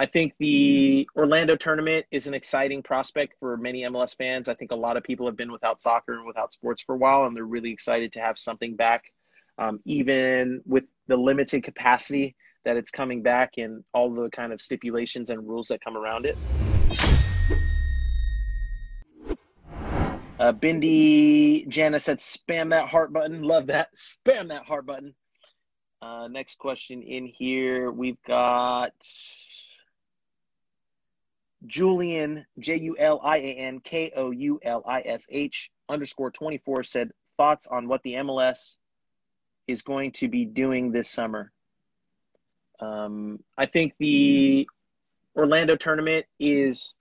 I think the Orlando tournament is an exciting prospect for many MLS fans. I think a lot of people have been without soccer and without sports for a while, and they're really excited to have something back, um, even with the limited capacity that it's coming back and all the kind of stipulations and rules that come around it. Uh, Bindi Jana said, spam that heart button. Love that. Spam that heart button. Uh, next question in here. We've got Julian, J U L I A N K O U L I S H underscore 24 said, thoughts on what the MLS is going to be doing this summer. Um, I think the Orlando tournament is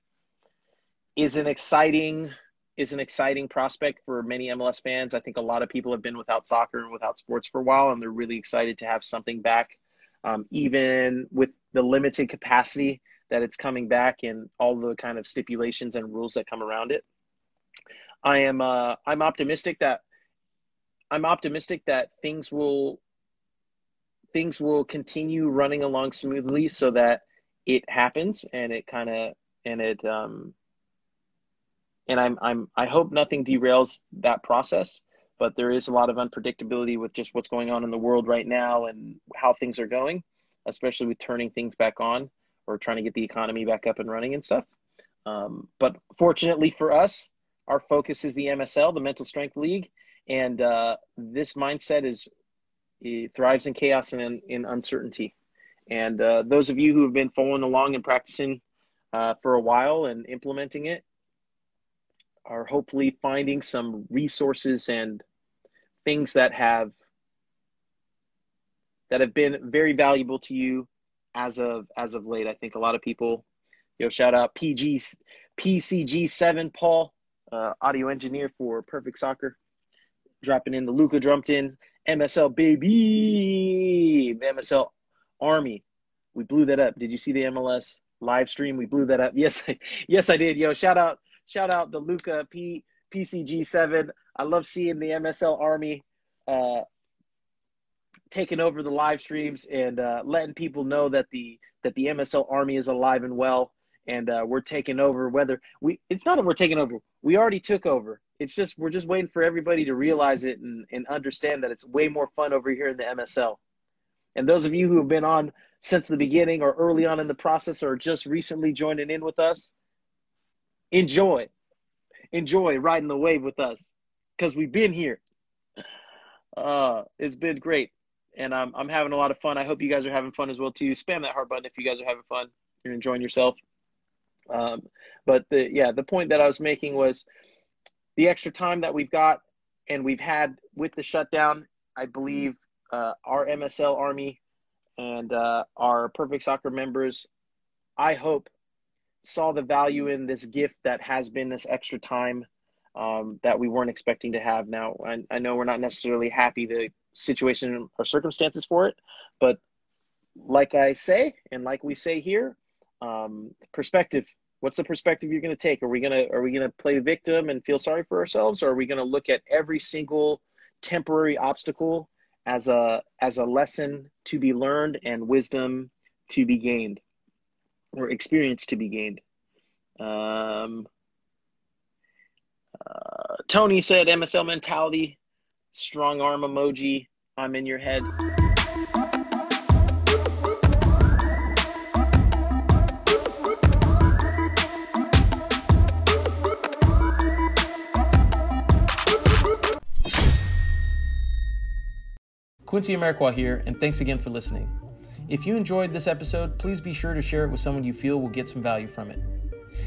is an exciting is an exciting prospect for many MLS fans. I think a lot of people have been without soccer and without sports for a while, and they're really excited to have something back, um, even with the limited capacity that it's coming back and all the kind of stipulations and rules that come around it. I am uh, I'm optimistic that I'm optimistic that things will things will continue running along smoothly so that it happens and it kind of and it um and I'm I'm I hope nothing derails that process but there is a lot of unpredictability with just what's going on in the world right now and how things are going especially with turning things back on or trying to get the economy back up and running and stuff. Um, but fortunately for us, our focus is the MSL, the Mental Strength League, and uh, this mindset is thrives in chaos and in, in uncertainty. And uh, those of you who have been following along and practicing uh, for a while and implementing it are hopefully finding some resources and things that have that have been very valuable to you as of as of late. I think a lot of people, know, shout out PG PCG seven Paul, uh, audio engineer for Perfect Soccer, dropping in the Luca in MSL baby, MSL Army. We blew that up. Did you see the MLS live stream? We blew that up. Yes, yes, I did. Yo, shout out, shout out the Luca P PCG seven. I love seeing the MSL Army. Uh, taking over the live streams and uh, letting people know that the that the MSL army is alive and well, and uh, we're taking over. Whether we, it's not that we're taking over. We already took over. It's just we're just waiting for everybody to realize it and, and understand that it's way more fun over here in the MSL. And those of you who have been on since the beginning or early on in the process or just recently joining in with us, enjoy, enjoy riding the wave with us because we've been here. Uh, it's been great and I'm I'm having a lot of fun. I hope you guys are having fun as well too. Spam that heart button if you guys are having fun. You're enjoying yourself. Um, but the yeah, the point that I was making was the extra time that we've got and we've had with the shutdown. I believe uh, our MSL army and uh, our Perfect Soccer members, I hope, saw the value in this gift that has been this extra time um, that we weren't expecting to have. Now, I, I know we're not necessarily happy to situation or circumstances for it. But like I say, and like we say here, um, perspective. What's the perspective you're going to take? Are we going to are we going to play victim and feel sorry for ourselves, or are we going to look at every single temporary obstacle as a as a lesson to be learned and wisdom to be gained, or experience to be gained? Um, uh, Tony said MSL mentality strong arm emoji. I'm in your head. Quincy Amarikwa here, and thanks again for listening. If you enjoyed this episode, please be sure to share it with someone you feel will get some value from it.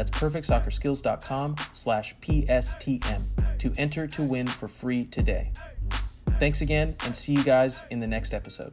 That's perfectsoccerskills.com slash PSTM to enter to win for free today. Thanks again, and see you guys in the next episode.